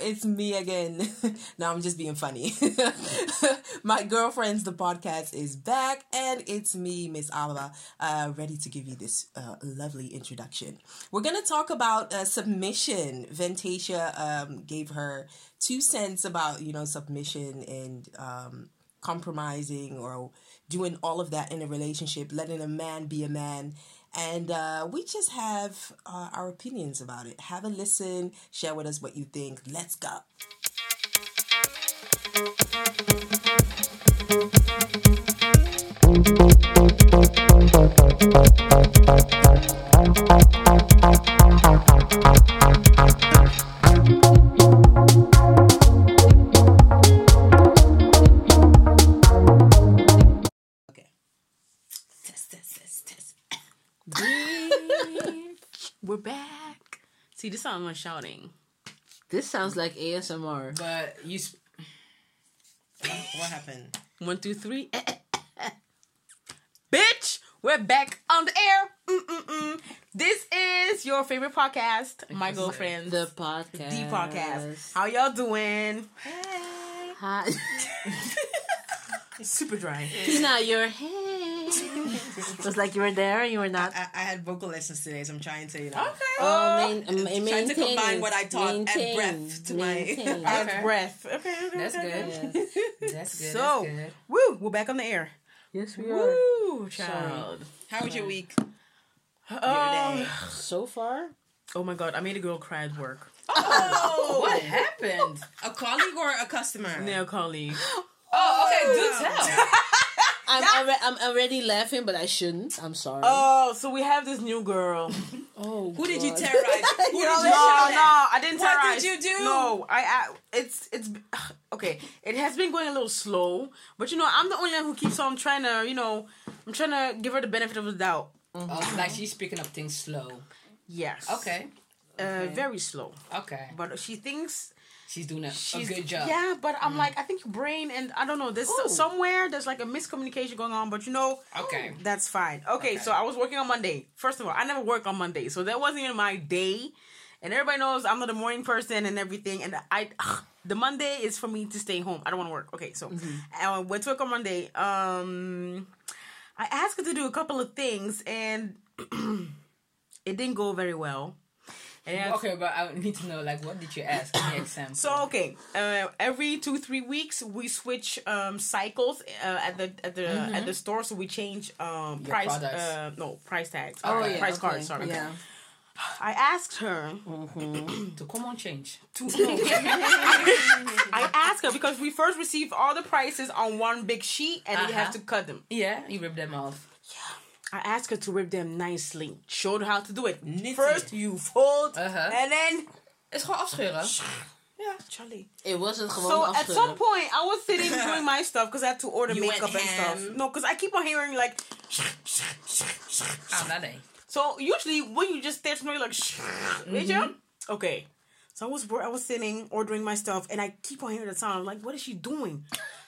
it's me again. now I'm just being funny. My girlfriends, the podcast is back, and it's me, Miss Alba, uh, ready to give you this uh, lovely introduction. We're gonna talk about uh, submission. Fantasia um, gave her two cents about you know submission and um, compromising or doing all of that in a relationship, letting a man be a man and uh, we just have uh, our opinions about it. Have a listen, share with us what you think. Let's go. We're back. See, this sounds like shouting. This sounds like ASMR. But you. Sp- what happened? One, two, three. Bitch, we're back on the air. Mm-mm-mm. This is your favorite podcast, my girlfriend, The podcast. the podcast. How y'all doing? Hey. Hi. It's super dry. Tina, your hey. It was like you were there and you were not. I, I had vocal lessons today, so I'm trying to, you know. Okay. Oh, main, um, Trying to combine what I taught and Maintain. breath to Maintain. I have Okay. breath. Okay, okay, That's okay. good. That's good. So, that's good. woo, we're back on the air. Yes, we are. Woo, child. How was your week? Um, So far, oh my god, I made a girl cry at work. Oh, What happened? A colleague or a customer? Nail colleague. Oh, okay. Do tell. I'm, alre- I'm already laughing, but I shouldn't. I'm sorry. Oh, so we have this new girl. oh, Who did you God. terrorize? Who You did you No, no, I didn't What terrorize. did you do? No, I, I it's it's okay. It has been going a little slow, but you know, I'm the only one who keeps on trying to, you know, I'm trying to give her the benefit of the doubt. Oh, like she's picking up things slow. Yes. Okay. Uh, very slow, Okay. but she thinks She's doing a, a she's good job. Yeah, but I'm mm. like, I think your brain and I don't know. There's Ooh. somewhere there's like a miscommunication going on, but you know, Okay. That's fine. Okay, Okay. so I was working on Monday. First of all, I never work on Monday, so that wasn't even my day. And everybody knows I'm not a morning person and everything. And I, the Monday is for me to stay home. I don't want to work. Okay, so mm-hmm. uh, I went to work on Monday. Um, I asked her to do a couple of things, and it didn't go very well. And Okay, but I need to know, like, what did you ask? Any example? so okay, uh, every two three weeks we switch um, cycles uh, at the at the at the store, so we change um, price. products. Uh, no price tags. Oh, yeah. price okay. cards. Sorry. Yeah. I asked her to come on, change. to. I asked her because we first received all the prices on one big sheet, and then you have Uh-huh. to cut them. Yeah, you rip them off. I asked her to rip them nicely. Showed her how to do it. Nitty. First, you fold, Uh-huh. and then Is gewoon afscheuren. yeah, Charlie. It wasn't gewoon So at some point, I was sitting doing my stuff because I had to order You makeup and stuff. No, because I keep on hearing like. Ah, nee. So usually when you just stare at somebody like, weet je? Mm-hmm. Okay. So I was I was sitting ordering my stuff and I keep on hearing the sound. I'm like, what is she doing?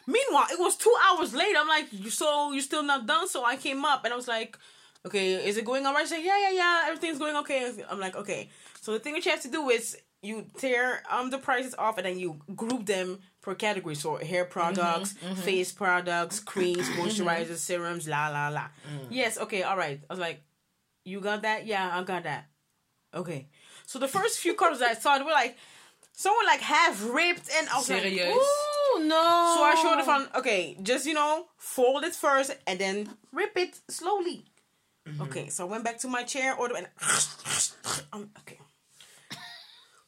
Meanwhile, it was two hours later. I'm like, you so you're still not done? So I came up and I was like, okay, is it going all right? She said, yeah, yeah, yeah, everything's going okay. I'm like, okay. So the thing that you have to do is you tear um the prices off and then you group them per category. So hair mm-hmm, products, mm-hmm. face products, creams, mm-hmm. moisturizers, serums, la la la. Mm. Yes, okay, all right. I was like, you got that? Yeah, I got that. Okay. So the first few colors I saw, they were like, someone like half ripped, and I was Serieus? like, ooh. Oh no. So I showed it from okay, just you know, fold it first and then rip it slowly. Okay, so I went back to my chair, order and um, okay.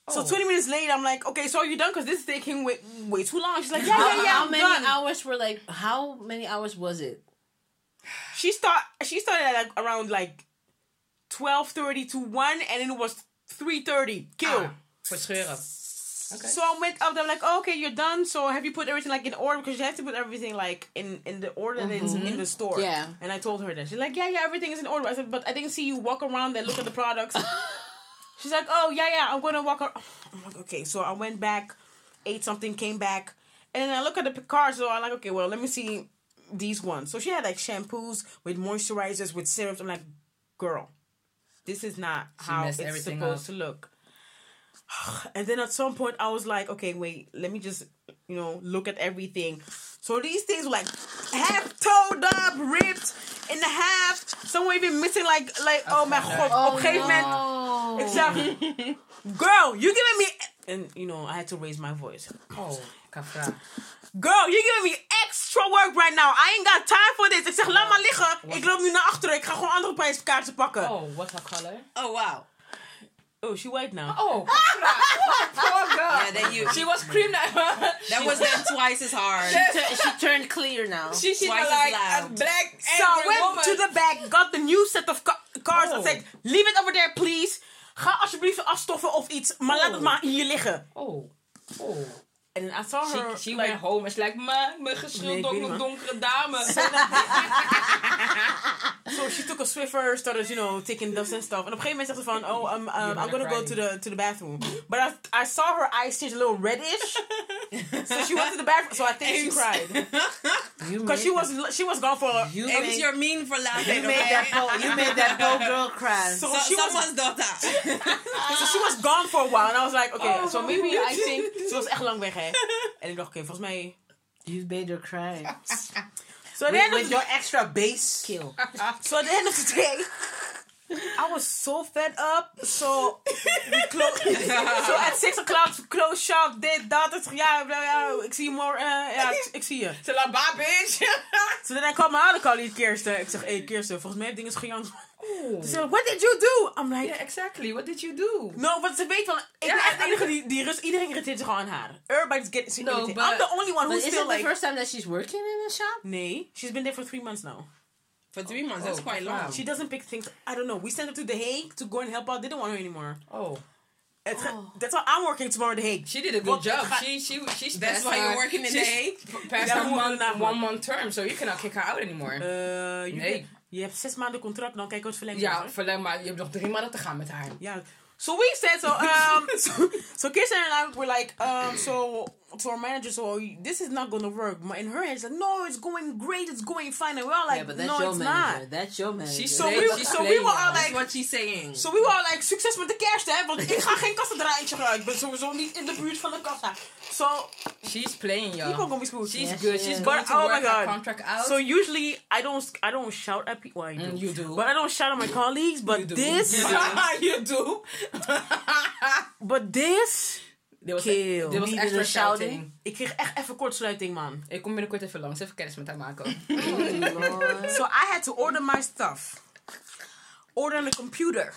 So Oh. 20 minutes later, I'm like, okay, so are you done? Because this is taking way, way too long. She's like, yeah, yeah, yeah, how I'm many done. hours were like? How many hours was it? She start, she started at like around like 12.30 to 1, and then it was 3.30. Kill. Ah. Okay. So I went up there like, oh, okay, you're done. So have you put everything like in order? Because you have to put everything like in in the order that it's in the store. Yeah. And I told her that. She's like, yeah, yeah, everything is in order. I said, but I didn't see you walk around and look at the products. She's like, oh yeah, yeah, I'm gonna walk. Around. I'm like, okay. So I went back, ate something, came back, and then I look at the card. So I'm like, okay, well, let me see these ones. So she had like shampoos with moisturizers with serums. I'm like, girl, this is not how it's supposed up. to look. And then at some point, I was like, okay, wait, let me just, you know, look at everything. So these things were like half toed up, ripped in the half. Some were even missing, like, like, um, oh my god. Oh, Op een gegeven moment, no. ik girl, you giving me, and you know, I had to raise my voice. Oh, kafra. Girl, you're giving me extra work right now. I ain't got time for this. Ik zeg, laat oh, maar liggen. Ik loop nu naar achteren. Ik ga gewoon andere prijskaarten pakken. Oh, what a color? Oh wow. Oh, she white now. Oh. Poor girl. Yeah, then you. She was cream that. That was then twice as hard. She turned clear now. She she Twice as like a black So I went woman. to the back, got the new set of ca- cards. Oh. I said, leave it over there, please. Ga alsjeblieft afstoffen of iets, maar laat het Oh. maar hier liggen. Oh, oh. And I saw her she like, went home. It's like, ma, ik ben Nee, donkere dame. so she took a Swiffer, started, you know, taking dust and stuff. En op een gegeven moment zegt ze van, oh, um, um, I'm gonna gonna go to the to the bathroom. But I, I saw her eyes change a little reddish. so she went to the bathroom. So I think she cried because she was she was gone for. You Ames, made, you're mean for laughing. you made okay? that poor, you made that poor girl cry. So, So, she was someone's daughter. so she was gone for a while, and I was like, okay, Oh. so maybe I think ze was echt lang weg, hè. En ik dacht, oké, volgens mij. You made her cry. So With, of with your extra bass kill. So at the end of the day, I was so fed up. So we closed. so at six o'clock, we closed shop. Dit, dat. Zeg, ja, ik zie je morgen. eh, ja, ik, ik zie je. Ze bitch. So then I called my other colleague, Kirsten. Ik zeg, hey Kirsten, volgens mij heeft dingen gejankt. Oh. Ze zegt, what did you do? I'm like, Yeah, exactly. What did you do? no, want ze weet van, ik Ja, ben echt de enige die, die rust. Iedereen irriteert zich al aan haar. Everybody's getting No, irritated. but- I'm the only one But who's is it the first time that she's working in a shop? nee, she's been there for three months now. For three months, that's Oh, quite wow. long. She doesn't pick things. I don't know. We sent her to The Hague to go and help out. They don't want her anymore. Oh. It's, That's why I'm working tomorrow in The Hague. She did a good Wat- job. ga- She she she's That's passed why you're working in The Hague? Past Ja, her we moeten month, one month term, so you cannot kick her out anymore. Uh, je, Nee. Je hebt zes maanden contract, dan kijk wat verlengd ja, wordt. verleng maar. Je hebt nog drie maanden te gaan met haar. Ja. So we said so. Um. so, so Kirsten and I were like, um. So to our manager, so this is not gonna work. But in her head, she's like, no, it's going great, it's going fine, and we're all like, yeah, but that's no, your it's manager. not. That's your manager. She's So playing- we, she's so we were all like, what she's saying. so we were all like, succes met de kerst, hè? Want ik ga geen kassendraaitje gaan. Ik ben sowieso niet in de buurt van de kassa. So She's playing, y'all. people gonna be screwed. She's Yes, good. she She's is. going But to oh work my her god. contract out. So usually I don't I don't shout at people. Well, I do. Mm, you do. But I don't shout at my colleagues. But You do. this, you do. but this, Dit was, Kill. was extra shouting? ik kreeg echt even kortsluiting, man. Ik kom binnenkort even langs. Even kennis met haar maken. Lord. So I had to order my stuff. Order on the computer.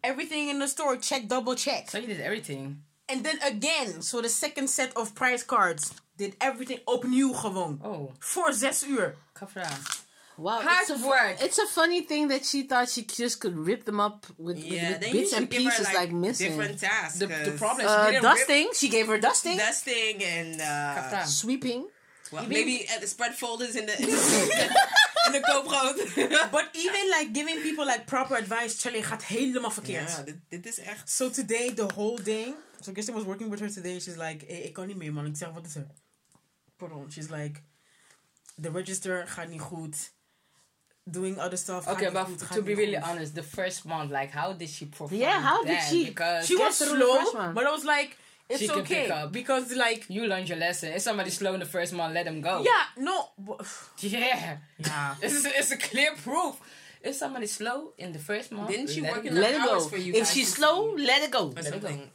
Everything in the store, check, double check. So you did everything. And then again, so the second set of price cards did everything opnieuw gewoon. Oh, Voor zes uur. kafra. Wow, Hard it's a, work. it's a funny thing that she thought she just could rip them up with, with- Yeah, with then bits and give her pieces like, like, missing. different tasks. The, the 'cause problem is Uh, she didn't rip- dusting. She gave her dusting. dusting and uh, Sweeping. well, maybe uh, spread folders in the in the, in the GoPro. But even like giving people like proper advice, Charlie gaat helemaal verkeerd. ja, dit, dit is echt. So today, the whole day, so Kirsten was working with her today. She's like, hey, ik kan niet meer, man. Ik zeg, wat is er? Pardon. She's like, the register gaat niet goed. Doing other stuff Okay, but goed, to be really goed. honest, the first month, like, how did she perform? Yeah, how did she- Because She was Get through the first slow, but I was like, it's She can okay. pick up. Because like, you learned your lesson. If somebody's slow in the first month, let them go. yeah, no. but- Yeah. Yeah. It's, it's a clear proof. If somebody's slow in the first month, Didn't she let work it in go. the Let it hours go. for you If guys she's slow, let it go. or something.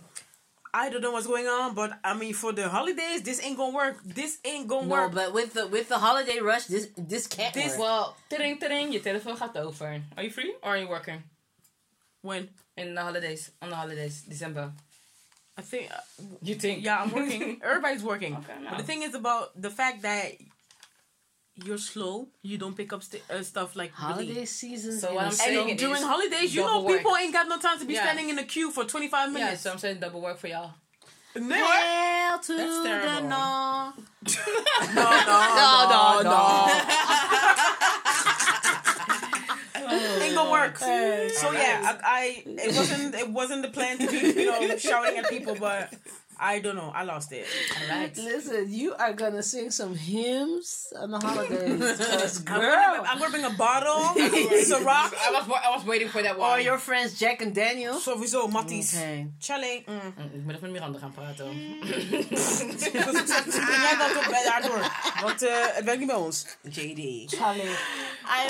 I don't know what's going on, but I mean, for the holidays, this ain't gonna work. This ain't gonna No, work. but with the with the holiday rush, this this can't This- work. Well, tering, tering, je telefoon gaat over. Are you free or are you working? when In the holidays, on the holidays, December. I think, uh, You think? yeah, I'm working. Everybody's working. Okay, But the thing is about the fact that you're slow. You don't pick up st- uh, stuff like really- holiday season. So in what a I'm saying And during holidays, you know, work. people ain't got no time to be Yeah. standing in a queue for 25 Yeah, minutes. so I'm saying double work for y'all. No, Hell to That's the terrible. no. no, no, no, Ain't gonna work. So yeah, I, I it wasn't it wasn't the plan to be you know shouting at people, but I don't know. I lost it. Right. Listen, you are gonna sing some hymns on the holidays. 'cause I'm girl, gonna, I'm gonna bring a bottle, Ciroc, I was, I was waiting for that one. or your friends Jack and Daniel. sowieso Matties. Okay. Chalet. Mm. Mm, Ik moet even met Miranda gaan praten. Jij dan toch bij daardoor. Want eh, het werkt niet bij ons. JD. Charlie. I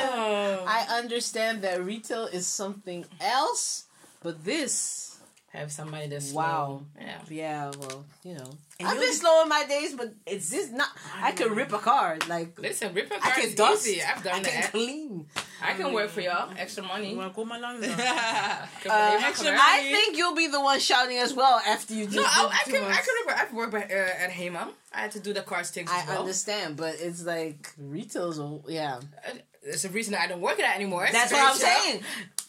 I understand that retail is something else, but this, Have somebody that's Wow. slow. Yeah. yeah, well, you know, And I've been slow in my days, but it's this not. I can rip a car like Listen, rip a I car can is dust. easy. I've done I can clean. I can work for y'all. Extra money. Maar kom maar langs dan. Ik Uh, extra gewerkt. I think you'll be the one shouting as well after you just. No, I, did I too can. much. I can work. I've worked by, uh, at Hema. I had to do the car sticks as I well. understand, but it's like retail's. a- Yeah, Uh, There's a reason I don't work at that anymore. That's what I'm great saying.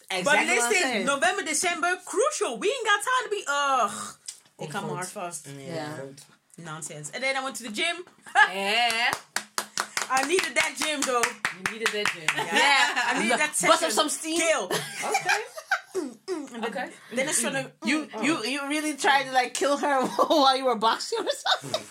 But Exactly what I'm listen. November, December, crucial. We ain't got time to be, ugh. Ik ga mijn hard vast. Yeah. Nonsense. And then I went to the gym. Yeah. I needed that gym though. You needed that gym. Yeah, I needed that Bust session. up some steam. Kill. Okay. okay. Then it's trying to, You you mm, mm. you really tried to like kill her while you were boxing or something?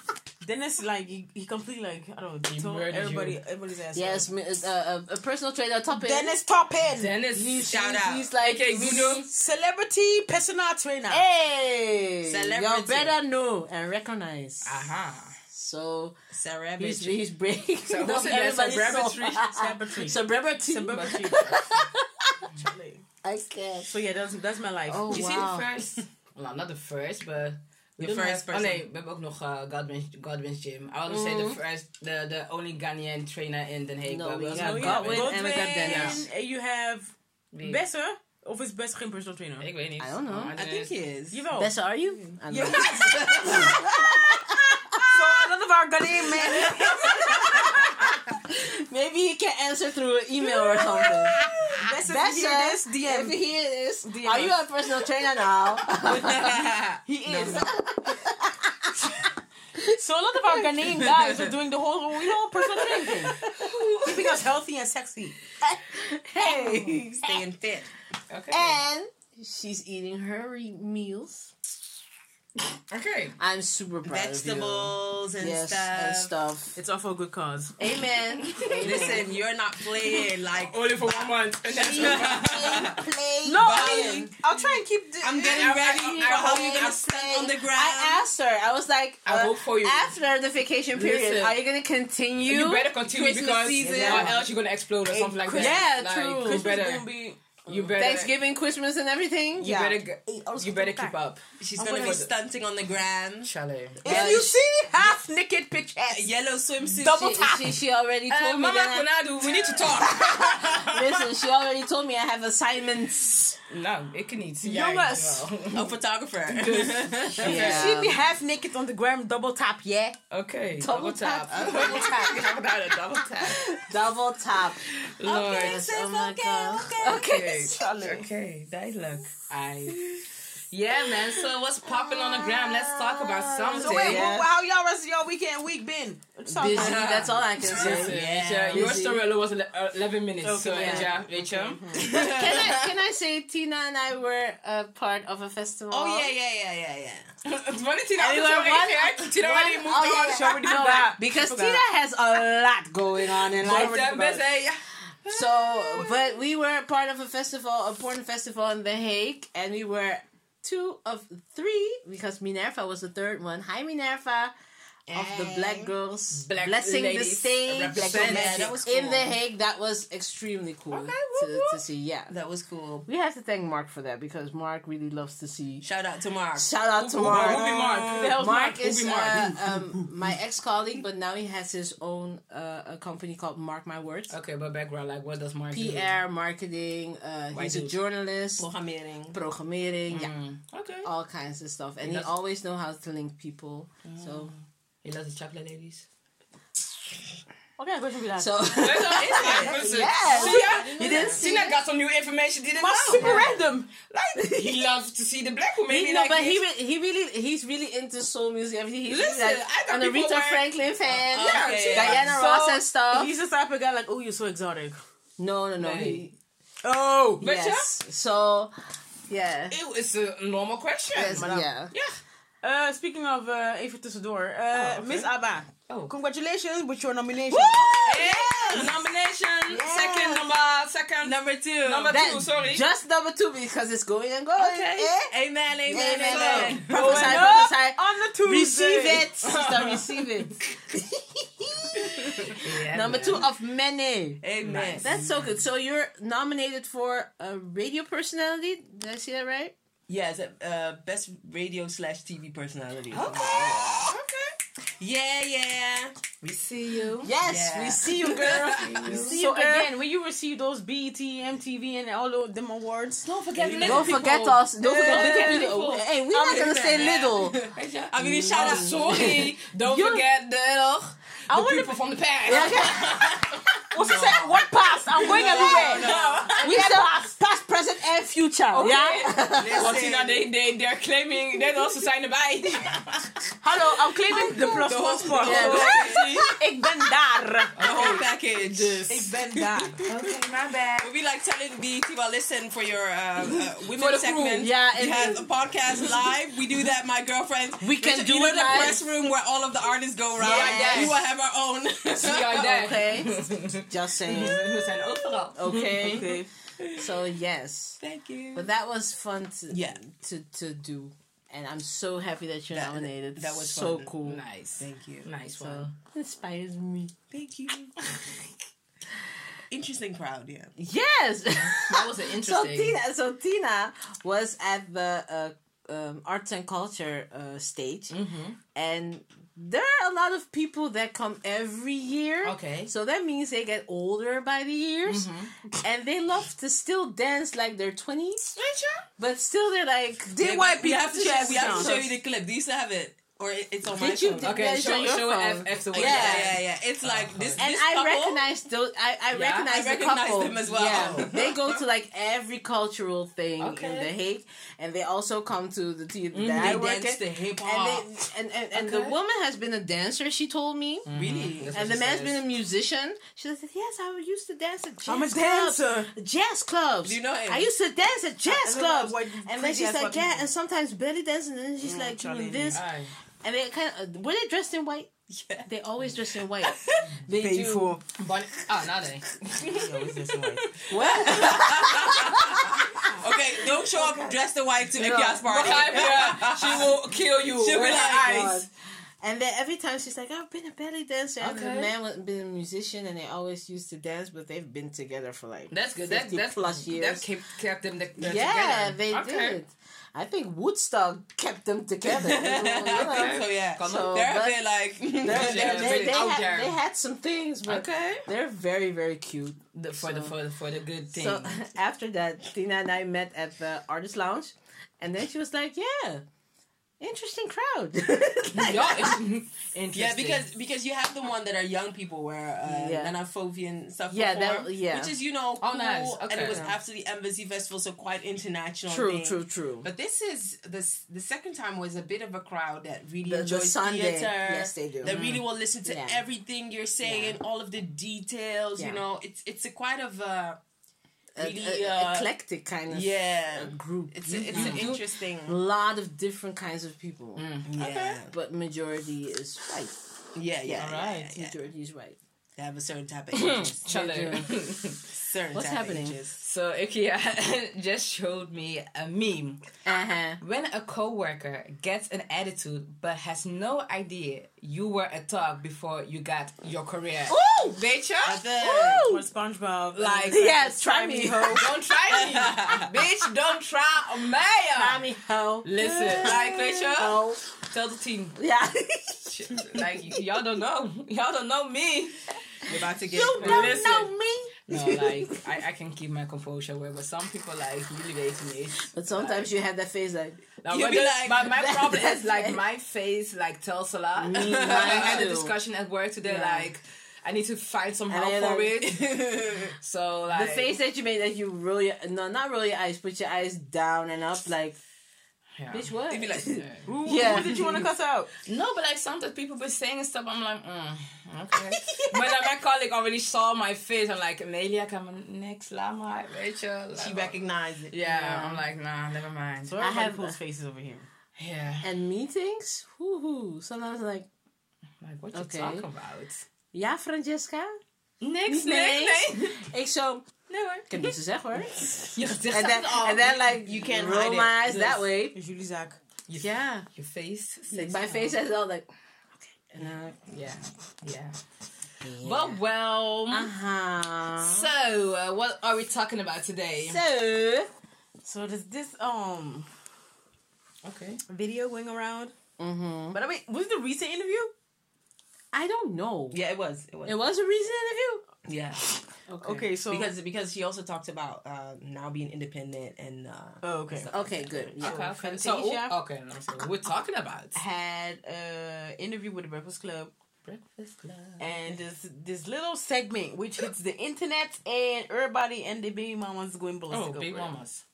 Dennis like he, he completely like I don't know He told murdered you. everybody everybody's ass. yes, mi- uh, uh, a personal trainer top in. Dennis Toppin. Dennis, He's, shout he's, out. he's like Okay, really- Celebrity personal trainer. Hey, you Celebrity. better know and recognize. Aha. So Sarah he's he's breaking So what's it there? Celebrity? Celebrity. Celebrity. Celebrity. I can't. So yeah, that's that's my life. Oh You see the first? Well, not the first, but we The first have, Oh person. nee, we hebben ook nog uh, Godwin's, Godwin's Gym. I want to say the first, the, the only Ghanaian trainer in Den Haag. No, but we also got Oh, Godwin and we got Dennis. And you have Wie? Besser. Of is Besser geen personal trainer? Ik weet niet. I don't know. Oh, I think he is. Jawel. Best are you? I don't Yeah. know. so none of our Ghanaian men. Maybe he can answer through an email or something. Besser, That's if you hear this, If DM. you hear DM are you a personal trainer now? he is. So a lot of our Ghanaian guys are doing the whole, you know, personal training thing. Keeping us healthy and sexy. hey. Staying fit. Okay. And she's eating her meals. Okay. I'm super proud Vegetables of and you. Yes, stuff. and stuff. It's all for a good cause. Amen. Listen, you're not playing like Only for one month. And that's play. No, I mean, I'll try and keep. The, I'm getting I- ready I- for I how hope you're you gonna gonna stand on the ground. I asked her. I was like, I uh, hope for you. after the vacation period, Listen. are you gonna continue? You better continue Christmas because season. or else you're gonna explode or something like that. Yeah, like, true. Christmas better, gonna be. You better, Thanksgiving, Christmas, and everything. You yeah. better, g- you better keep up. She's I'm gonna gonna be stunting on the ground. Chalet. If you see half naked pictures, Yellow swimsuit. Double She, tap. she, she already told Uh, me Mama that. Konadu, we need to talk. Listen, she already told me I have assignments. Nou, ik niet. Jongens. A photographer. Yeah. she be half naked on the ground, double tap, yeah. Oké, Double double tap. tap. Double tap. Ik ga naar double tap. Double tap. Lord. Yes, oh my god. Okay, Chalet. okay, duidelijk. I. Yeah, man. So what's popping on the gram? Let's talk about ah. something. So wait, Yeah. well, how y'all rest of y'all weekend week been? Busy, about- that's all I can Listen, say. weet je, your story alone was uh, 11 minutes. Okay, so, yeah. ja, weet je. Can I can I say Tina and I were a part of a festival? oh yeah, yeah, yeah, yeah, yeah. Wanneer Tina And we were one- reageert, Tina one- already moved oh, on. yeah, She already No, forgot. because Tina has a lot going on in life. So, but we were part of a festival, a porn festival in The Hague, and we were two of three because Minerva was the third one. Hi, Minerva. Of the black girls Black blessing the stage. Yeah, was in. The Hague. That was extremely cool Okay, to, whoop, whoop. to see. Yeah, That was cool. we have to thank Mark for that because Mark really loves to see. Shout out to Mark. Shout out to Mark. who Mark? Mark Mark? Is be Mark? uh, um, my ex colleague, but now he has his own uh, a company called Mark My Words. Okay, but background, like, what does Mark do? PR, marketing. Uh, he's a journalist, Programmering. programmering, yeah, Mm, Okay. all kinds of stuff, and he does- always know how to link people. So, He loves the chocolate ladies. Okay, question be that. so That's all it's like. Yes. See ya? you didn't see. Tina got some new information. Didn't know. super random. Like, he loves to see the black woman. He, He no, like but he this. re- he really he's really into soul music. Everything. He's Listen, like I got an Aretha people where- Franklin fan, Oh, okay. Diana So, Ross and stuff. He's the type of guy like, oh, you're so exotic. no, no, no. Nee. He, Oh, But yes. So, yeah. Ew, it's a normal question. Yes, um, yeah. Yeah. Uh, speaking of uh, even tussendoor, uh, Oh, okay. Miss Abba, Oh. congratulations with your nomination. Yeah, nomination. Second number. Second. Number two. Number That- two. Sorry. Just number two because it's going and going. Okay. Eh? Amen, amen, Amen, amen. amen. Prophesy, Going prophesy. on the Tuesday. Receive it, sister. Receive it. Yeah, Number man. two of many. Amen. Nice. That's so good. So you're nominated for a radio personality. Did I see that right? Yeah, it's a uh, best radio slash TV personality. Okay. Okay. Yeah, yeah. We see you. Yes, Yeah. we see you, girl. we see So you, girl. again, when you receive those BET, MTV, and all of them awards, Don't forget Don't little Don't people. forget us. Don't forget Yeah. little Little people. people. Hey, we're not gonna say little. I'm gonna shout out. Sorry. Don't You- forget the, I the wanna- people from the past. what's it say? What past? I'm going everywhere. We said past, present, and future. Yeah. Want Tina, they, they, they're claiming, they're also sign erbij. Hello, I'm claiming de plus The one whole, spot. the whole package. Ik ben daar. The whole package. Ik ben daar. Okay, my bad. We like telling BET, well, listen for your uh, uh, women For the crew. segment. Yeah, we and- have a podcast live. We do that, my girlfriend. We can you do know it the live. press room where all of the artists go around. Yes. We will have our own. We are there. Okay. Just saying. We zijn overal. Okay. Okay. So yes, Thank you. but that was fun to Yeah. to to do, and I'm so happy that you're That- nominated. that was so fun. cool. Nice. Thank you. Nice So one. inspires me. Thank you. Interesting crowd, yeah. Yes. That was an interesting. so. Tina, so Tina was at the uh, um, arts and culture uh, stage, Mm-hmm. and there are a lot of people that come every year. Okay. So that means they get older by the years, Mm-hmm. and they love to still dance like they're twenties, but still they're like They Yeah, white we people have to we have to show you the clip. Do you still have it? Or it- it's on my Did you- phone? did- Okay, Yeah, show, show your show it phone. af- afterwards. yeah, Yeah. yeah, yeah. It's like this. and this I couple, recognize those. I, I Yeah, recognize I the recognize couple. them as well. Yeah, they go to like every cultural thing Okay. in The Hague, and they also come to the theater Mm, that they I work dance at. the hip And, hop. they, and and, and the Okay. woman has been a dancer. She told me, Really? That's and the she man's says. been a musician. She said, "Yes, I used to dance at jazz I'm a clubs, dancer. jazz clubs. Do you know him? I used to dance at jazz I don't know clubs." And then crazy she's like, "Yeah," and sometimes belly dancing, and then she's Mm, like Charlie doing this, Aye. And they kind of were they dressed in white? Yeah. They always dress in white. They Pay do. for. Bonnie- Ah, nou nee. What? Okay, don't show up dressed in white to No. Ikya's party. Begrijp je? She will kill you. She'll be like, her God. eyes. And then every time she's like, I've been a belly dancer. And the Okay. man was been a musician and they always used to dance, but they've been together for like That's good. That, 50 that, plus years. That kept, kept them uh, the, the yeah, together. they Okay. did. I think Woodstock kept them together. you know? so yeah, So, they're but- a bit like They're- they're- they, really they, out had, they had some things, but Okay. they're very, very cute. The, for, the, for, the, for the good thing. So after that, Tina and I met at the artist lounge, and then she was like, "Yeah, interesting crowd." Like- yeah, it's interesting. yeah, because because you have the one that are young people where uh, Yeah. Nana Fovian stuff Yeah, perform, that- yeah. which is you know Oh, cool, nice. and it was Yeah. after the Embassy Festival, so quite international. true, thing. true, true. But this is this the second time was a bit of a crowd that really The- the enjoys Sunday. theater. Yes, they do. That really will listen to Yeah. everything you're saying, all of the details. You know, it's it's a quite of a A- really a- uh, eclectic kind of yeah. group. It's You- it's you an interesting. a lot of different kinds of people, Yeah, but majority is white. yeah, yeah. Alright. yeah, yeah. Majority is white. They have a certain type of interest. Chale. certain What's happening? Of interest. So Ikea just showed me a meme. Uh huh. When a coworker gets an attitude but has no idea you were a thug before you got your career. Ooh! Weet je? I bet. Or SpongeBob. Like, yes, try me, ho. Don't try me. Bitch, don't try me. Try me, ho. Listen, like, weet je? Ho. Tel de tien. Yeah. Shit, Like, y- y'all don't know. Y'all don't know me. You're about to get. you don't know me. No, like, I, I can keep my composure where, but some people, like, really weten niet. But sometimes you have that face like, No, You but the- like- my, my That- problem is like it. my face like tells a lot. Me, I had a discussion at work today. Yeah. Like, I need to find some help for like- it. So like the face that you made that you roll your no not roll your eyes, put your eyes down and up like Yeah. bitch what? You'd be like, Who, Yeah. who did you want to cuss out? No, but like sometimes people be saying stuff. I'm like, mm, okay. but then my colleague already saw my face. I'm like, Amelia, come on, next lama, Rachel. she recognized it. Yeah, I'm like, nah, never mind. So I have- pulls faces over here. Yeah. and meetings. Whoo Sometimes like, Like, what you Okay. talk about? ja, Francesca. Niks, nee, nee. Ik zo, Nee hoor. ik heb niets te zeggen hoor. Je gezicht And then, staat al. and then like, You can't roll hide my eyes Dus- that way. Is jullie zaak. Je, Yeah. Your face. Like my face all. is all like, okay. And then, Yeah. Yeah. Well, well. uh-huh. So, uh, what are we talking about today? So, So there's this um okay. video going around. mm-hmm. But I mean, was the recent interview? I don't know. Yeah, it was. It was. It was a recent interview? Yeah. Okay. Okay, so because because she also talked about uh, now being independent and uh, Oh, okay. stuff Okay, like good. Yeah. Okay, okay. Fantasia? So, oh, okay, no, so we're talking about had a interview with the Breakfast Club, Breakfast Club. and this this little segment which hits the internet and everybody and the baby mamas going ballistic. Oh, big over it. mamas.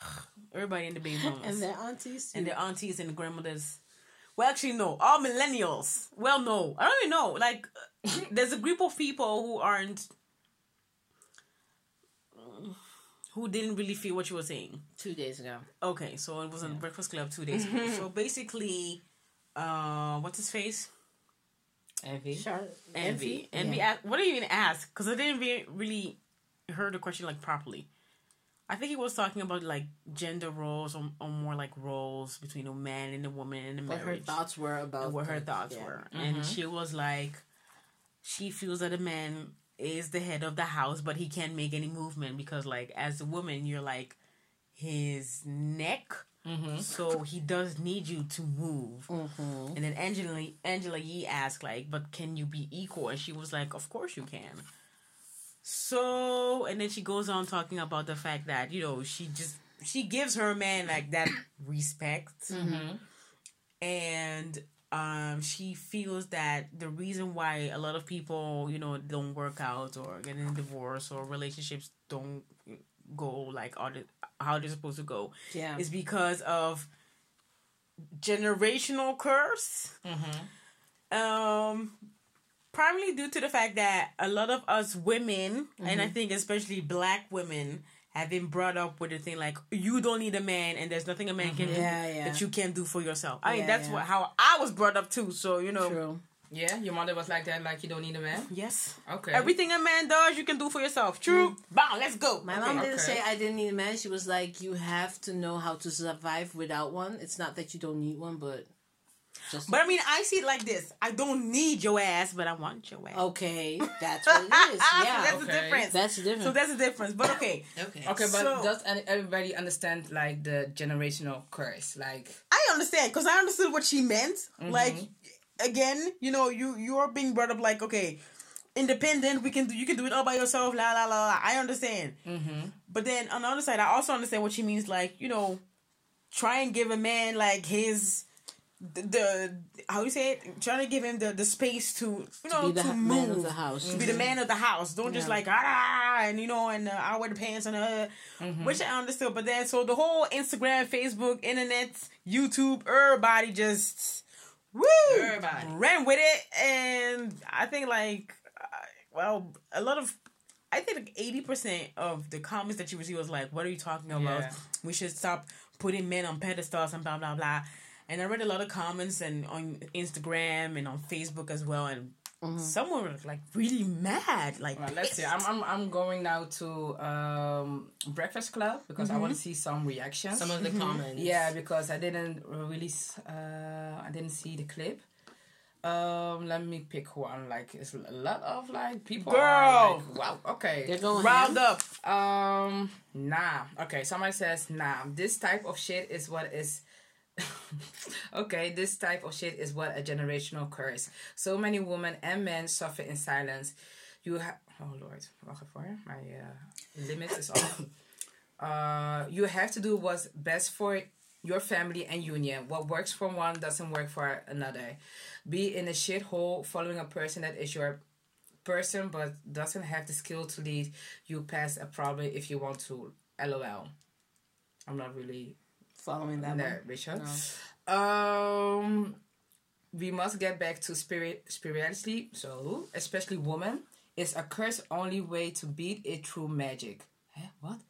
Everybody and the baby mamas And their aunties. and their aunties and the grandmothers. Well, actually, no, all millennials. Well, no, I don't even know. Like, there's a group of people who aren't, who didn't really feel what you were saying. two days ago. Okay, so it was on Breakfast Club two days ago. so basically, uh, what's his face? Envy. Charlotte. Envy. Envy. Yeah. asked- what did he even ask? Because I didn't re- really heard the question like properly. I think he was talking about like gender roles or, or more like roles between a man and a woman in a What her thoughts were about and what her the- thoughts yeah. were. And she was like, she feels that a man is the head of the house, but he can't make any movement because, like, as a woman, you're like his neck. Mm-hmm. So he does need you to move. Mhm. And then Angela Angela Yee asked like, "But can you be equal?" And she was like, "Of course you can." So, and then she goes on talking about the fact that you know she just she gives her man like that respect, Mm-hmm. and um she feels that the reason why a lot of people you know don't work out or get in divorce or relationships don't go like how they, how they're supposed to go Yeah. is because of generational curse. Mm-hmm. Um, primarily due to the fact that a lot of us women, and I think especially black women, have been brought up with the thing like you don't need a man, and there's nothing a man can mm-hmm. do Yeah, yeah. that you can do for yourself. I mean, that's yeah. what how I was brought up too. So you know, True. Yeah, your mother was like that, like you don't need a man. yes, Okay. everything a man does, you can do for yourself. Mm. True. Bam, let's go. My mom didn't Okay. say I didn't need a man. She was like, you have to know how to survive without one. It's not that you don't need one, but just. But I mean, I see it like this: I don't need your ass, but I want your ass. okay, that's what it is. So Yeah. that's the difference. That's the difference. so that's the difference. But okay, Okay. Okay, but So- does everybody understand like the generational curse? Like, I understand because I understood what she meant. Like again, you know, you you're being brought up like okay, independent. We can do you can do it all by yourself. La la la. la. I understand. mm-hmm. But then on the other side, I also understand what she means. Like you know, try and give a man like his. The, the how you say it? Trying to give him the, the space to you know to, be the to move, man of the house. to be the man of the house. Don't just like ah and you know and uh, I wear the pants and uh, which I understood. But then so the whole Instagram, Facebook, internet, YouTube, everybody just woo Everybody. ran with it, and I think like uh, well a lot of. I think like eighty percent of the comments that you received was like, "What are you talking about? Yeah. We should stop putting men on pedestals and blah blah blah." And I read a lot of comments and on Instagram and on Facebook as well, and someone was like really mad. Like, Well, let's see. I'm, I'm I'm going now to um Breakfast Club because I want to see some reactions. Some of the comments. yeah, because I didn't really s- uh I didn't see the clip. Um, let me pick one. Like, it's a lot of like people. are, Girl. like, wow. Okay. They're going round ham. up. Um, nah. Okay, somebody says, nah, this type of shit is what is. okay, this type of shit is what a generational curse. So many women and men suffer in silence. You have. Oh, Lord. My uh, is off. uh, you have to do what's best for your family and union. What works for one doesn't work for another. Be in a shithole following a person that is your person but doesn't have the skill to lead you past a problem if you want to. LOL. I'm not really Following that there, one. Rachel. Um, we must get back to spirit spirituality. So, especially women, it's a curse only way to beat it through magic. Huh? What?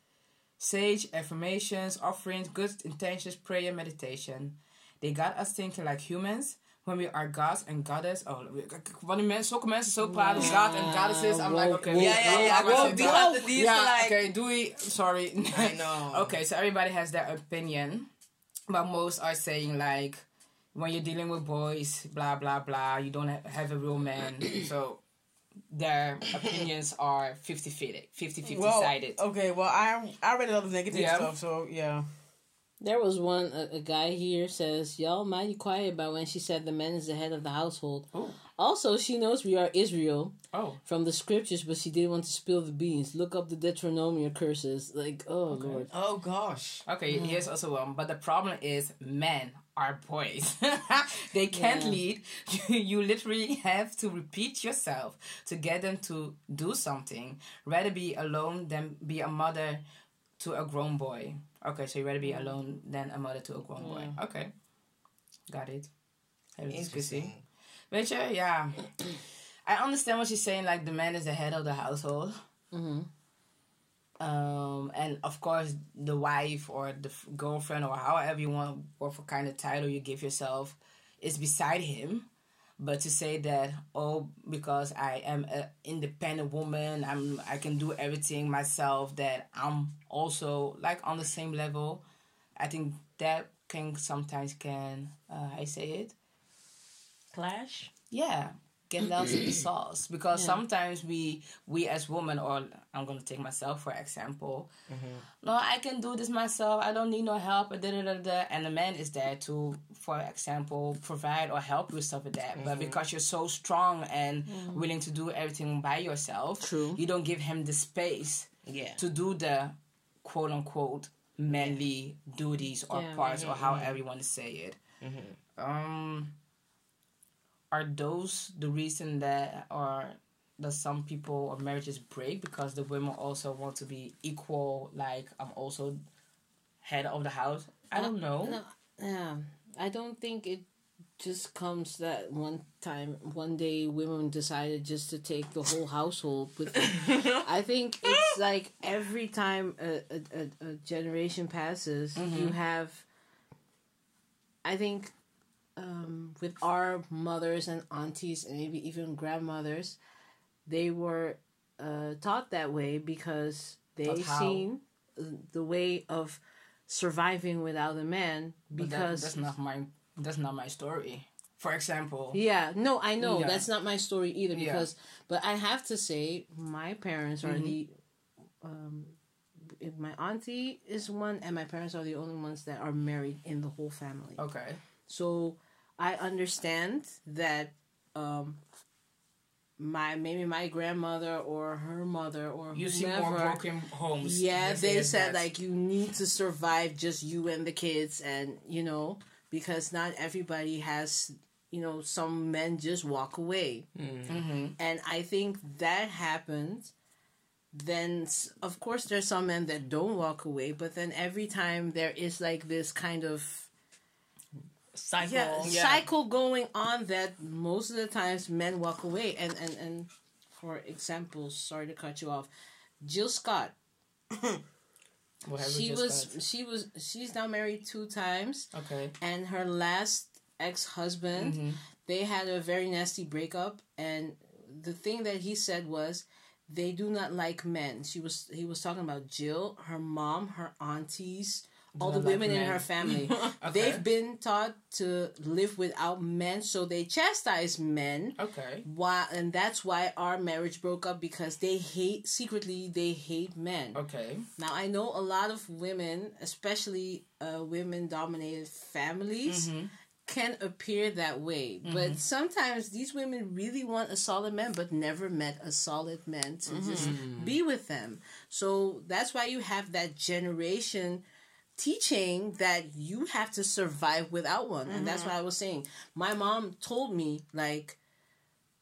Sage, affirmations, offerings, good intentions, prayer, meditation. They got us thinking like humans when we are gods and goddess. Oh, wanneer mensen, zulke mensen zo praten, god en goddesses. I'm like, okay. Yeah, yeah, yeah. Well, Well, we have the yeah, like. okay, doei. Sorry. I know. okay, so everybody has their opinion, but most are saying like, when you're dealing with boys, blah blah blah, you don't have a real man. so their opinions are 50-50, 50-50 Well, sided. okay. Well, I I read a lot of negative Yeah. stuff, so yeah. There was one a, a guy here says y'all mighty quiet about when she said the man is the head of the household. Oh. Also, she knows we are Israel Oh, from the scriptures, but she didn't want to spill the beans. Look up the Deuteronomy curses. Like, oh lord. Oh gosh. okay. Here's also one, but the problem is men are boys. they can't Yeah. lead. you literally have to repeat yourself to get them to do something. Rather be alone than be a mother to a grown boy. Okay, so you rather be alone than a mother to a grown boy. Okay, got it. Hele discussie. Interesting. Weet je, ja. I understand what she's saying, like the man is the head of the household. hmm Um, and of course, the wife or the f- girlfriend or however you want, what for kind of title you give yourself, is beside him. But to say that, oh, because I am an independent woman, I'm I can do everything myself. That I'm also like on the same level. I think that can sometimes can uh, I say it Clash. yeah get lost in the sauce because sometimes we we as women or i'm gonna take myself for example mm-hmm. no i can do this myself i don't need no help da, da, da, da. and the man is there to for example provide or help you with stuff with that but mm-hmm. because you're so strong and mm. willing to do everything by yourself True. you don't give him the space Yeah. to do the quote unquote manly duties or Yeah. parts or mm-hmm. however you want to say it. Um, are those the reason that or that some people or marriages break because the women also want to be equal? Like I'm also head of the house. I uh, don't know. No, yeah, I don't think it just comes that one time, one day, women decided just to take the whole household with them. I think it's like every time a, a, a, a generation passes, you mm-hmm. have. I think um, with our mothers and aunties and maybe even grandmothers, they were uh, taught that way because they seen the way of surviving without a man But that- because that's not my that's not my story. For example, yeah no i know Yeah. that's not my story either Yeah. because but i have to say my parents are the um if my auntie is one and my parents are the only ones that are married in the whole family okay, so I understand that um my maybe my grandmother or her mother or you see whomever, more broken homes. yeah let's they said that. like you need to survive just you and the kids and you know because not everybody has you know some men just walk away Mm-hmm. and i think that happened then of course there's some men that don't walk away but then every time there is like this kind of Cycle. yeah, Yeah. cycle going on that most of the times men walk away and and and for example sorry to cut you off jill scott What have we she just was got? she was she's now married two times okay. and her last ex-husband Mm-hmm. they had a very nasty breakup and the thing that he said was they do not like men she was he was talking about jill her mom her aunties all the not like women in her family Okay. they've been taught to live without men so they chastise men Okay. why and that's why our marriage broke up because they hate secretly they hate men Okay. now I know a lot of women, especially uh, women-dominated families, mm-hmm. can appear that way. Mm-hmm. But sometimes these women really want a solid man, but never met a solid man to just mm-hmm. be with them. So that's why you have that generation teaching that you have to survive without one, and that's mm-hmm. why I was saying. My mom told me like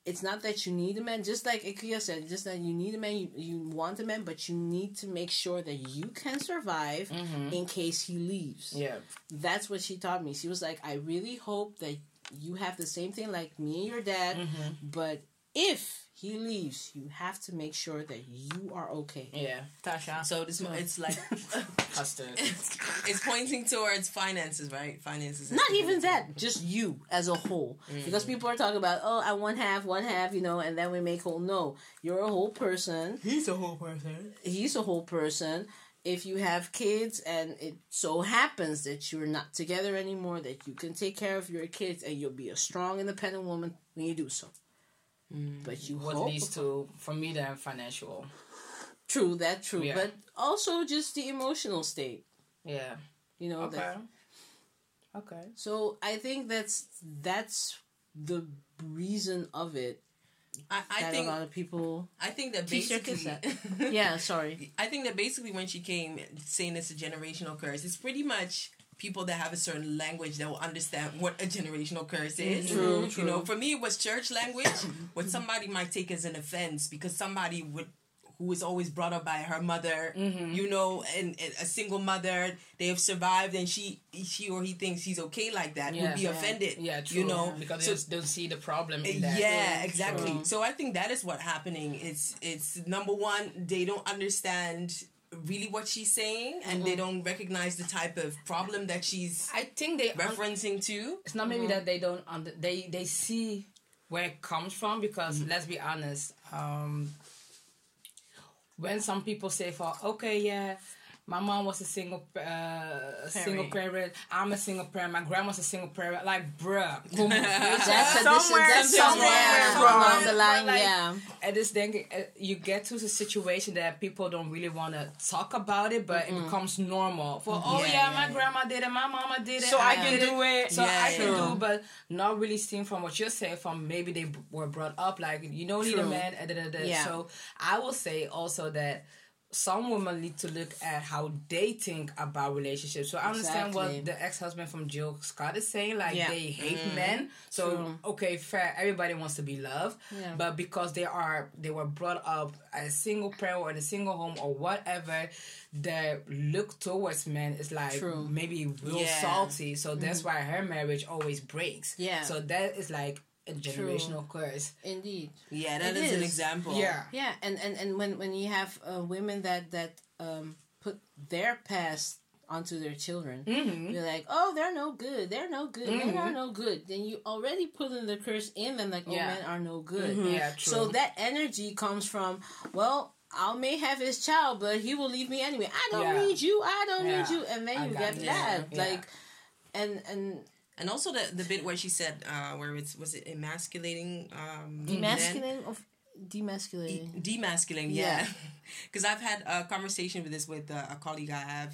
it's not that you need a man, just like Ikea said, just that you need a man, you, you want a man, but you need to make sure that you can survive mm-hmm. in case he leaves. Yeah. That's what she taught me. She was like, I really hope that you have the same thing like me and your dad, mm-hmm. but if he leaves, you have to make sure that you are okay. Yeah, Tasha. So this it's like Custard. it's pointing towards finances, right? Finances. Not even that, just you as a whole. Mm. Because people are talking about, oh, I one half, one half, you know, and then we make whole. No, you're a whole person. He's a whole person. He's a whole person. If you have kids and it so happens that you're not together anymore, that you can take care of your kids and you'll be a strong, independent woman when you do so. But you What hope leads to, for me, then financial. true that true, Yeah. but also just the emotional state. Yeah. You know Okay. that Okay. So I think that's that's the reason of it I, I that think a lot of people. I think that Teach your kids basically Yeah, sorry. I think that basically when she came saying it's a generational curse, it's pretty much people that have a certain language that will understand what a generational curse is. Mm-hmm. True, You know, for me it was church language, what somebody might take as an offense because somebody would who was always brought up by her mother, mm-hmm. you know, and, and a single mother, they have survived, and she, she or he thinks he's okay like that, would be Yeah. offended. Yeah, true. you know, because so they don't see the problem in that. yeah, exactly. True. So I think that is what happening. It's it's number one, they don't understand really what she's saying, and they mm-hmm. don't recognize the type of problem that she's I think they un- referencing to. it's not maybe mm-hmm. that they don't under, they they see where it comes from because mm-hmm. let's be honest um when some people say for okay yeah my mom was a single uh, single parent. I'm a single parent. My grandma's a single parent. Like, bruh. That's Somewhere- that's somewhere along the line. Like, yeah, and this thing, uh, you get to the situation that people don't really want to talk about it, but it becomes normal. For oh Yeah, yeah, my grandma did it, my mama did it, So I can did do it. So Yeah, I can do, but not really seeing from what you're saying. From maybe they b- were brought up like you don't need a man. Da, da, da. Yeah. So I will say also that. Some women need to look at how they think about relationships. So I understand Exactly. what the ex-husband from Jill Scott is saying. Like Yeah. they hate mm-hmm. men. So True. okay, fair. Everybody wants to be loved. Yeah. But because they are they were brought up as a single parent or in a single home or whatever, their look towards men is like True. maybe real Yeah. salty. So that's mm-hmm. why her marriage always breaks. Yeah. So that is like a generational curse. indeed. Yeah, that is, It is, an example. Yeah. Yeah, and and and when when you have uh, women that that um put their past onto their children, Mm-hmm. you're like, oh, they're no good, they're no good, men are no good. Then you already put in the curse in them, like, oh, Yeah. men are no good. Yeah, true. So that energy comes from, well. I may have his child, but he will leave me anyway. I don't Yeah. need you. I don't Yeah. need you, and then I you got get that. Yeah. Like, and and And also the the bit where she said uh where it's was it emasculating um men? demasculating of demasculating. demasculating Yeah. yeah because i've had a conversation with this with uh, a colleague i have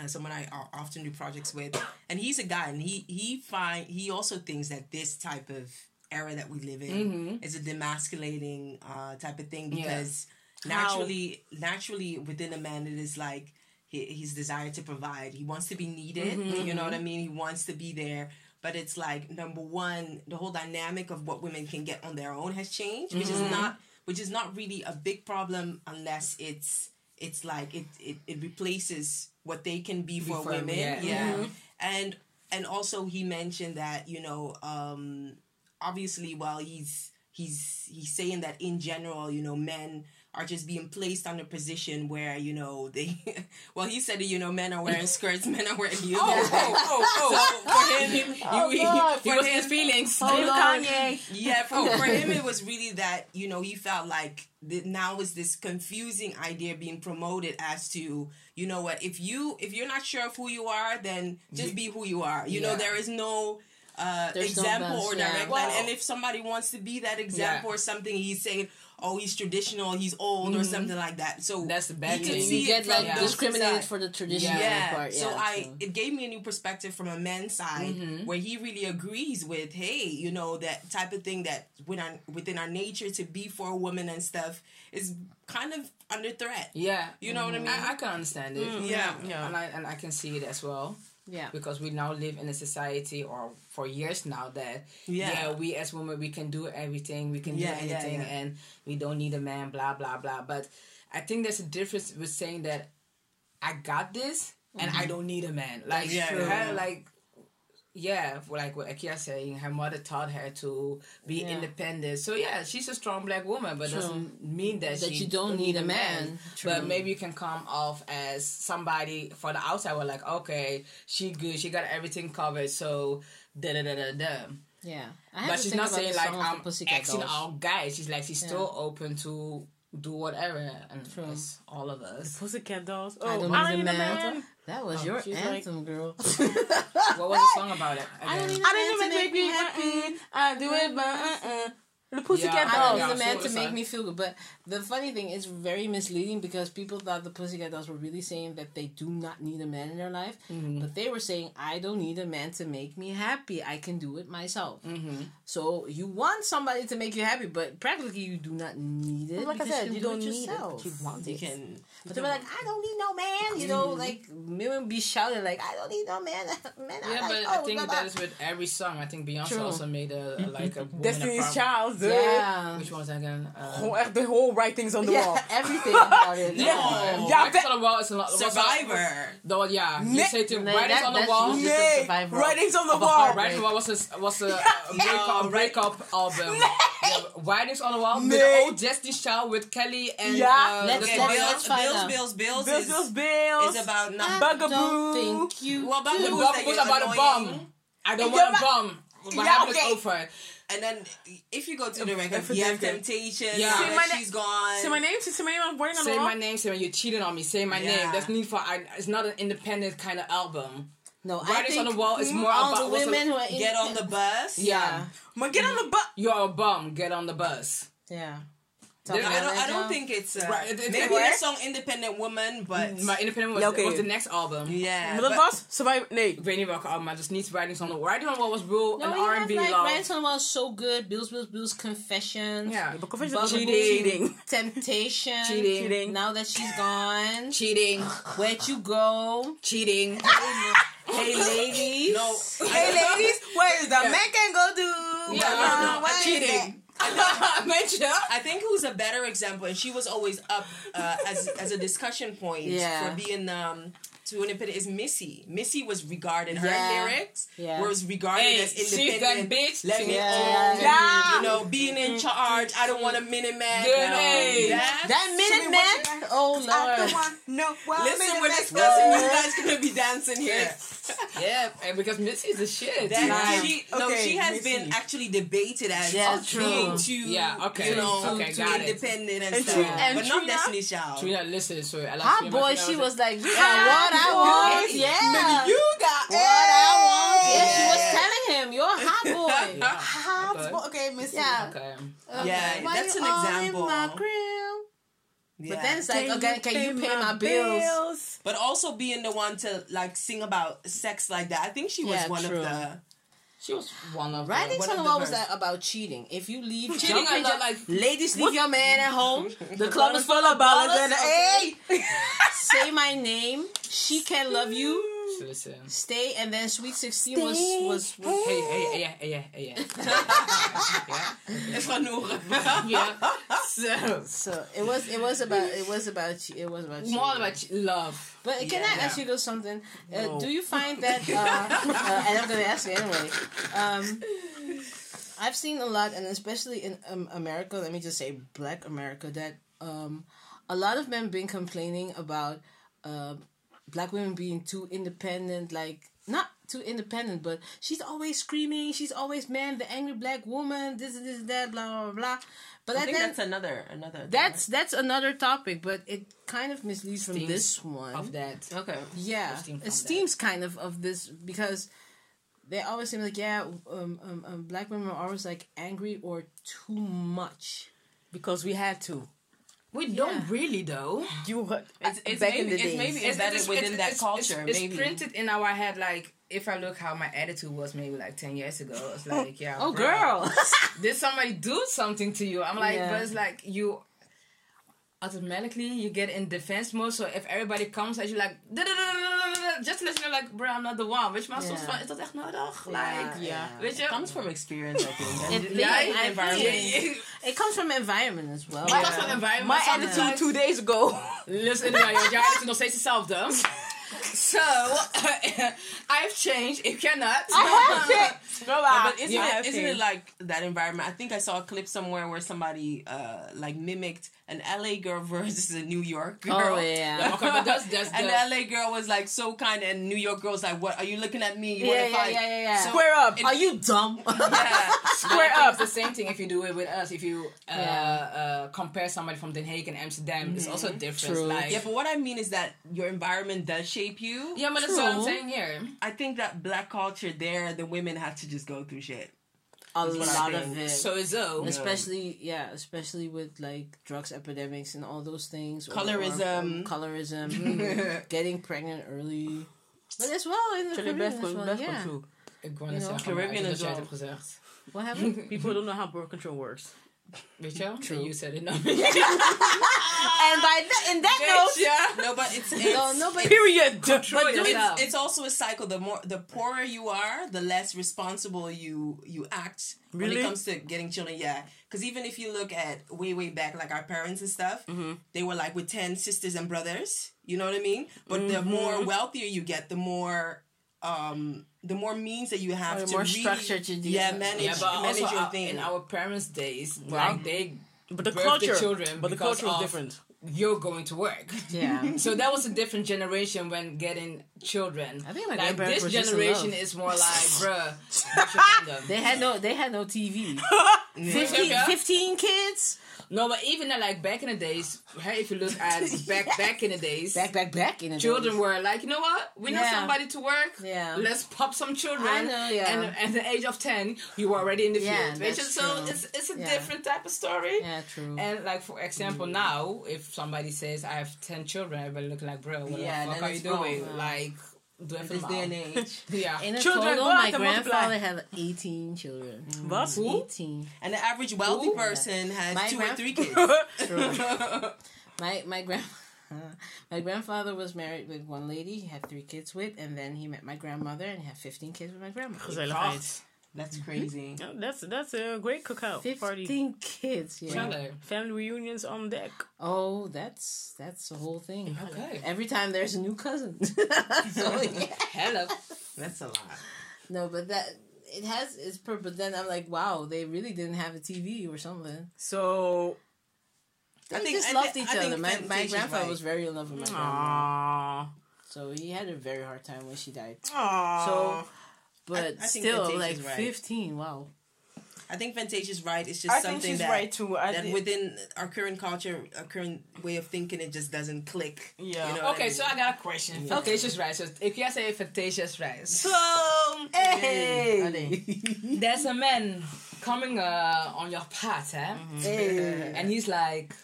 uh, someone i often do projects with and he's a guy and he he find he also thinks that this type of era that we live in is a demasculating uh type of thing because naturally naturally within a man it is like his desire to provide. He wants to be needed you know mm-hmm. what i mean? He wants to be there. But it's like number one the whole dynamic of what women can get on their own has changed which is mm-hmm. not which is not really a big problem unless it's it's like it it, it replaces what they can be for for- women. yeah. yeah, mm-hmm. and and also he mentioned that you know um obviously while he's he's he's saying that in general you know men are just being placed on a position where you know they well he said that you know men are wearing skirts men are wearing heels oh, oh, oh. so for him he, he, God. He was his feelings. Hold on. Kanye. yeah, for, for him it was really that you know he felt like that now is this confusing idea being promoted as to you know what if you if you're not sure of who you are then just be who you are. You know there is no uh, There's no example best, or yeah. direct line, and if somebody wants to be that example Yeah. or something, he's saying. Oh, he's traditional. He's old, or something like that. So That's the bad you thing. see you get like both discriminated sides. for the traditional Yeah. part. Yeah, so I it gave me a new perspective from a man's side Mm-hmm. where he really agrees with, hey, you know, that type of thing that within our, within our nature to be for a woman and stuff is kind of under threat. Yeah. You know what I mean? I, I can understand it. yeah. Yeah. And I, and I can see it as well. Yeah. because we now live in a society or for years now that Yeah. yeah, we as women we can do everything we can do Yeah, yeah, anything yeah. and we don't need a man blah blah blah but i think there's a difference with saying that i got this and i mm-hmm. don't need a man like Yeah, her, yeah. like yeah, like what Akia saying, her mother taught her to be Yeah. independent. So yeah, she's a strong black woman, but True. doesn't mean that, That she you don't need a man. But maybe you can come off as somebody for the outside. We're like, okay, she good, she got everything covered. So da da da da da. Yeah, I But she's not saying like song of the I'm Pussycat axing Dolls. all guys. She's like she's still open to do whatever, and True. all of us. Pussycat dolls. Oh, I don't need a need man. That was um, your she's like- anthem, girl. What was the song about it? I don't again? need I didn't even make me happy. I do it, but uh-uh. The Pussycat Yeah, I Oh, don't need a man to make me feel good. But the funny thing is very misleading because people thought the Pussycat Dolls were really saying that they do not need a man in their life. Mm-hmm. But they were saying, I don't need a man to make me happy. I can do it myself. Mm-hmm. So you want somebody to make you happy, but practically you do not need it. Like I said, can you do don't it need yourself. But you want You it. can. But they were like, I don't need no man. You know, like women be shouting like, I don't need no man. man Yeah, I but like, I oh, think blah, blah. that is with every song. I think Beyonce True. also made a, a like a woman Destiny's Child. Dude. Yeah. Which one was that again? Uh, Oh, echt the whole writings on the wall. Everything about it. No. Oh, Yeah, Writings on the wall is a lot. was a- Survivor. The one, yeah. You Ne- say to Nee, writings that- on the wall. usually- Survivor. writings on the wall. Writings on the wall was a, was a, a breakup, breakup album. Yeah, Writings on the wall with Nee. the old Destiny's Child with Kelly and Yeah. uh, Let's- the let's- Bills, let's Bills. Bills, Bills, Bills, is, Bills, Bills. is about not. Bugaboo. don't you Well, Bugaboo the do. was bum that was about a annoying. bum. I don't want a but- bum. What Yeah, happened okay. is over. And then if you go to the record, you have. Temptation. Yeah. Yeah, Say my na- she's gone. Say my name. Say my name. I'm writing on the Say my name, say when you cheated on me. Say my name. That's need for. I, it's not an independent kind of album. No, I Writings think on the wall is more all about the women who are Get on the bus. Yeah, Ma, get on the bus. you're a bum. Get on the bus. Yeah. There- I don't. I don't think it's uh, Right, it- it- maybe Where? the song "Independent Woman," but My independent was, okay. was the next album. yeah, Maar dat but- was Survivor. Nee. Ik weet niet welke album, maar just niet Writings on the Wall. Writings on the Wall was real No, an R&B like love. Ryan was so good. Bills, Bills, Bills, Confessions. Yeah. But confession was Bugaboo, cheating. Temptation. Cheating. Cheating. Now that she's gone, Cheating, where'd you go? cheating. Hey, ladies. no. Hey ladies, where is the Yeah. man can go do? Yeah, no, no, Why is cheating. Mention. I think who's a better example, and she was always up uh, as as a discussion point Yeah. for being um to independent is Missy. Missy was regarded her Yeah. lyrics Yeah. was regarded Hey, as she independent. got bitch. Let me Yeah. own, Yeah. you know, being in charge. I don't want a minute man. Good No, age. that's- That minute man? Oh, Lord. No, well, Listen, minute we're man. discussing. You guys gonna be dancing here. Yeah, and because Missy's a shit. That Right. she no, Okay, she has Missy. been actually debated as Yeah, being true. too, Yeah, okay. you know, Okay, too got it. independent and, And stuff, Trina- and but not Trina- Destiny's Child. Trina, listen, sorry. I like Hot boy, she was like, yeah, Hot what I want. Yeah. You got What I want. Yeah, she was telling him, you're a hot boy. Yeah, Hot okay. boy. Okay, Missy. Yeah. Okay. Yeah, that's an example. Yeah. But then it's like, okay, can you pay my bills? but also being the one to like sing about sex like that. I think she was Yeah, one true. of the. She was one of on the the was that about cheating. If you leave, Cheating, I love, like- ladies, leave your man at home. The club is full of ballers ballers. and hey. Say my name. She can love you. The Listen. Stay and then Sweet Sixteen was was, was Hey, hey, hey, yeah, hey, yeah, hey, yeah. It's genoeg. yeah. So, so it was it was about it was about che- it was about cheating. more about love. But can I Yeah. ask you guys something? Uh, No. Do you find that? Uh, uh, and I'm gonna ask you anyway. Um, I've seen a lot, and especially in um, America. Let me just say, Black America, that um, a lot of men been complaining about uh, black women being too independent, like not too independent, but she's always screaming. She's always man, the angry black woman. This, this, that, blah, blah, blah. But I I think then, that's another another. that's that's another topic, but it kind of misleads from this one. Of that. okay. Yeah, Esteem it steams kind of of this because they always seem like yeah, um, um, um, black women are always like angry or too much. Because we had to. We don't really though. You It's, it's back maybe in the it's days. maybe embedded it's- within it's- that it's- culture. It's, maybe printed in our head. Like if I look how my attitude was maybe like ten years ago, it's like yeah. Oh, bro, girl, Did somebody do something to you? I'm like, Yeah. but it's like you. Automatically, you get in defense mode. So if everybody comes at you like, just let you know, like, bro, I'm not the one. Weet je, maar soms Yeah. van, is dat echt nodig? Like, yeah. weet je? it comes from experience. I think. Yeah, environment. it comes from environment as well. It comes from environment. My attitude two days ago. Listen, jouw attitude nog steeds hetzelfde. So I've changed. If you're not, I have changed. Go on. But isn't, Yeah, it, isn't it like that environment? I think I saw a clip somewhere where somebody uh like mimicked an LA girl versus a New York girl. Oh, yeah. Okay, but that's- that's and the- the LA girl was like so kind, and New York girl's like, "What are you looking at me? You Yeah, wanna yeah, fight?" yeah, yeah, yeah. So- Square up. it- Are you dumb? Yeah. Square up. It's the same thing if you do it with us. If you uh, Yeah. uh, compare somebody from Den Haag and Amsterdam, it's also different. True. Like, yeah, but what I mean is that your environment does shape you. yeah, but that's what I'm saying here. I think that black culture there, the women have to just go through shit. A lot of it. So is so. especially yeah, especially with like drugs epidemics and all those things. or- or, Colorism. um, colorism, getting pregnant early. But as well in the Actually, Caribbean best as well, best yeah. for true. Ik You know, Caribbean maar is dat jij wel- het hebt gezegd. What happened? People don't know how birth control works. Weet je? True. You said it. No. and by that, in that note, yeah. No, but it's, it's no, no, but Period. Control But do it- yourself. it's, it's also a cycle. The more the poorer you are, the less responsible you you act when it comes to getting children. Yeah, because even if you look at way way back, like our parents and stuff, they were like with ten sisters and brothers. You know what I mean? But the more wealthier you get, the more um the more means that you have Or the to more really, structured you do. yeah manage Yeah, but manage your uh, our- thing. in our parents' days, Wow. like they But the culture, the children but the culture was different. you're going to work. yeah. So that was a different generation when getting children. I think my like grandparents this were just in generation is more like, bruh, what's your condom? They had no, they had no TV. 15, 15 kids. No, but even uh, like back in the days, hey, if you look at back back in the days, Back, back, back in the children days. were like, you know what? We need somebody to work. Yeah. Let's pop some children. I know, yeah. And at the age of ten, you were already in the Yeah, field. That's So true. it's it's a Yeah. different type of story. Yeah, true. And like for example, now if somebody says I have ten children, everybody looking like, bro, what Yeah, the fuck are you wrong. doing? Yeah. Like, do in this day and age. Yeah. in a Children, total, my grandfather had 18 children. What? Who? 18. And the average wealthy Ooh. person has My two or three kids. My my grand my grandfather was married with one lady. He had three kids with, and then he met my grandmother and he had 15 kids with my grandmother. Gezelligheid. That's mm-hmm. crazy. Yeah, that's that's a great cookout 15 party. kids. Yeah. Hello. Family reunions on deck. Oh, that's that's the whole thing. Okay. Every time there's a new cousin. so yeah. Hello. That's a lot. No, but that it has its purpose. But then I'm like, wow, they really didn't have a TV or something. So, They I think- just I loved thi- each I other. My, my grandfather right. was very in love with my grandma. So he had a very hard time when she died. Aww. So, but I think still, Fantasia's like right. 15, wow. I think Fantasia's right. It's just I something think she's that, right too. I that within our current culture, our current way of thinking, it just doesn't click. Yeah. You know Okay, I so? I got a question. Fantasia's right. So if you say Fantasia's right, So, Hey! there's a man coming uh, on your path, eh? hey. And he's like,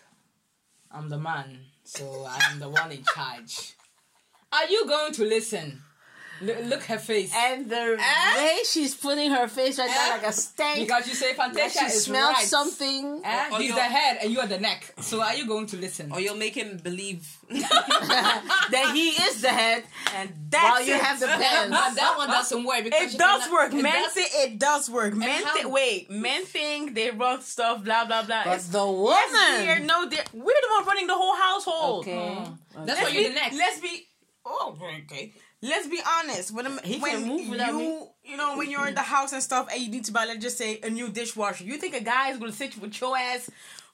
I'm the man, so I am the one in charge. Are you going to listen? Look, look her face. And the way she's putting her face right now Eh? like a stank. because you say Fantasia she is smells right. something. Or He's the head and you are the neck. So are you going to listen? Or you'll make him believe. that he is the head and that's while you it. have the But pants. that one doesn't work because It does cannot- work. it Men does- think it does work. Men how- wait. Men think they run stuff. Blah blah blah. But It's- the woman. we're no. they're- We're the one running the whole household. Okay. That's Let's why you're the neck. let's be. Oh, okay. Let's be honest. When, He when can move without you, me. you know, when you're in the house and stuff, and you need to buy, let's just say, a new dishwasher. You think a guy is going to sit with your ass,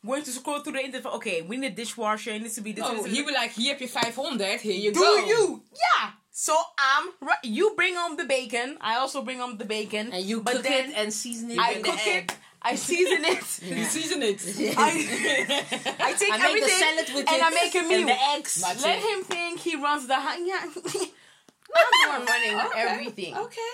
going to scroll through the internet? Okay, we need a dishwasher. It needs to be this. No, this, oh, this, he this. will like, here up your 500, here you Do go. Do you? Yeah. So I'm right. You bring home the bacon. I also bring home the bacon. And you but cook then it and season it I with cook the egg. it. I season it. You season it. I, I take I make the everything salad with and it I make a meal. and the eggs. Let him think he runs the house. Yeah. I'm the one running Okay, everything. Okay.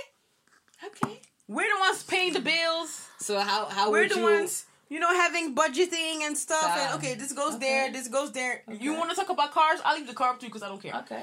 Okay. We're the ones paying the bills. So how how We're would the you? ones, you know, having budgeting and stuff. And okay, this goes okay. there, this goes there. You want to talk about cars? I'll leave the car up to you because I don't care. Okay.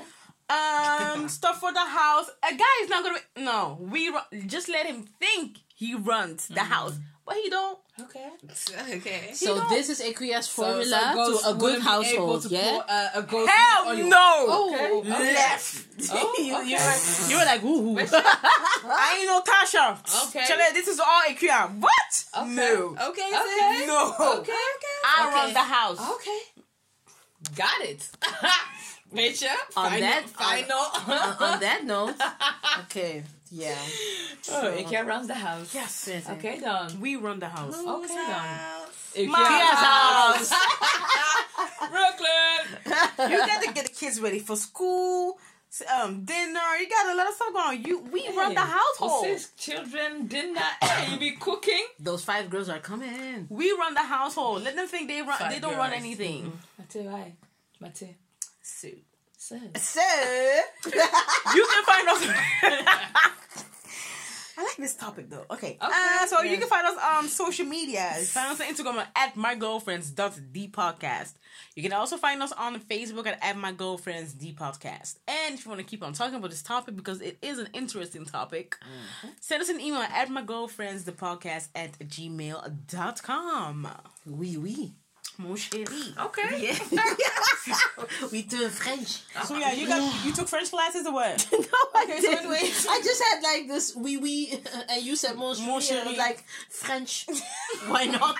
Um, stuff for the house. A guy is not gonna. No, we ru- just let him think he runs the Mm-hmm. house, but he don't. Okay. okay. So don't- this is Equia's formula so ghost to a good household, yeah? Pour, uh, a ghost Hell no! Oh, okay. Left. Oh, okay. you, were, you were like, woo Wait, I ain't no Tasha. Okay. Chale, this is all Ikea. What? Okay. No. Okay. Okay. No. Okay. Okay. I Okay. run the house. Okay. Got it. Weet? On Final. that- final. on, on that note, okay, yeah. oh, ik ga round the house. Yes. Oké dan. We run the house. Oké dan. Ik My ga house. Brooklyn. you got to get the kids ready for school, um, dinner. You got a lot of stuff going on. You, we run the household. Sis, children, dinner, and you be cooking. Those five girls are coming. We run the household. Let them think they run. Five they don't run girls. anything. Mathieu, hi. Mathieu. So, So. so you can find us. I like this topic though. Okay. Uh, so you can find us on social media. Find us on Instagram at my girlfriends the podcast. You can also find us on Facebook at, at my girlfriends the podcast. And if you want to keep on talking about this topic because it is an interesting topic, send us an email at my girlfriends the podcast at gmail.com. Oui, oui. Mon chéri. Okay. Yeah. We do French. So yeah, you got you took French classes or what? no, I Okay, so didn't. anyways. I just had like this oui, oui, and you said mon chéri. Mon and I was like French. Why not?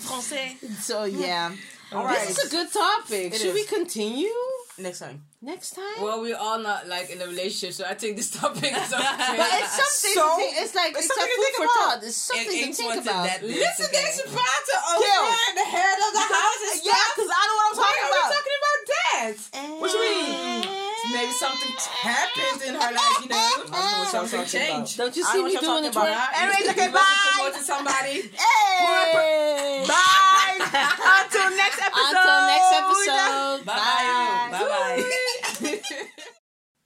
Français. so yeah. All This is a good topic. It Should is. we continue Next time. next time? Well, we're all not like in a relationship, so I think this topic is okay. but it's something. So, to think, it's like it's it's, something a to food think for about. thought. It's something Ain't to think about. that this, Listen, okay? there's a part of over Kill. there the head of the house and Yeah, because I know what I'm Why talking are we about. talking about that? What you mean? Maybe something happened in her life, you know? what y'all Something talking changed. Don't you see me doing the talking twerk? about. Anyways, You okay, bye. promoted somebody. Hey! Bye. Until next episode. Until next episode. Bye. Bye.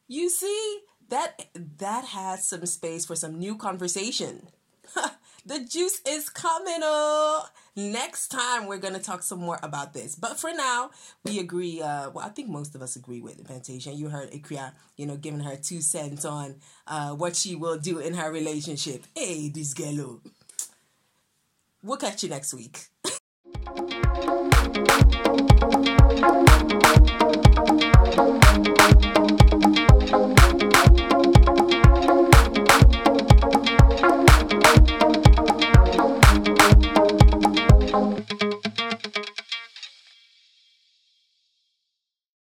You see, that that has some space for some new conversation. the juice is coming up. Next time we're gonna talk some more about this. But for now, we agree. Uh, well, I think most of us agree with Fantasia. You heard Ikria, you know, giving her two cents on uh, what she will do in her relationship. Hey, this girl. We'll catch you next week.